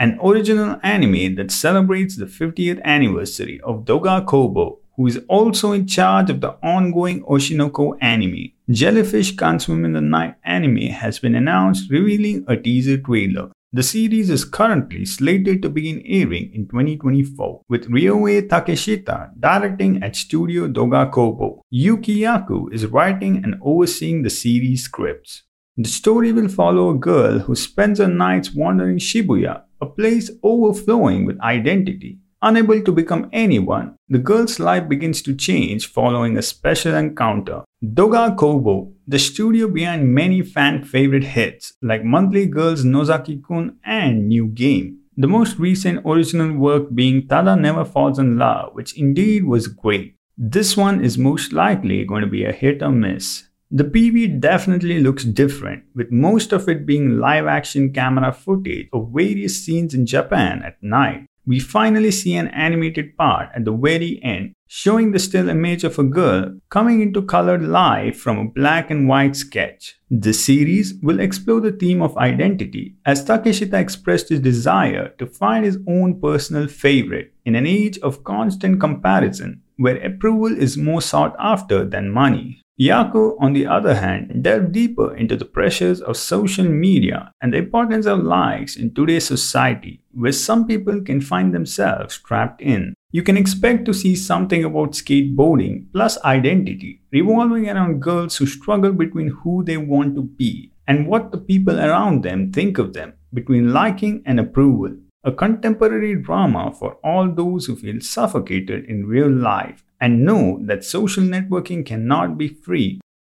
an original anime that celebrates the 50th anniversary of Doga Kobo, who is also in charge of the ongoing Oshi no Ko anime. Jellyfish Can't Swim in the Night anime has been announced, revealing a teaser trailer. The series is currently slated to begin airing in 2024, with Ryohei Takeshita directing at Studio Doga Kobo. Yuki Yaku is writing and overseeing the series scripts. The story will follow a girl who spends her nights wandering Shibuya, a place overflowing with identity. Unable to become anyone, the girl's life begins to change following a special encounter. Doga Kobo, the studio behind many fan favorite hits like Monthly Girls Nozaki kun and New Game. The most recent original work being Tada Never Falls in Love, which indeed was great. This one is most likely going to be a hit or miss. The PV definitely looks different, with most of it being live action camera footage of various scenes in Japan at night. We finally see an animated part at the very end, showing the still image of a girl coming into colored life from a black and white sketch. This series will explore the theme of identity as Takeshita expressed his desire to find his own personal favorite in an age of constant comparison where approval is more sought after than money. Yaku, on the other hand, delved deeper into the pressures of social media and the importance of likes in today's society, where some people can find themselves trapped in. You can expect to see something about skateboarding plus identity revolving around girls who struggle between who they want to be and what the people around them think of them, between liking and approval. A contemporary drama for all those who feel suffocated in real life and know that social networking cannot be free